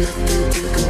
nothing to compare.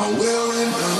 I will remember.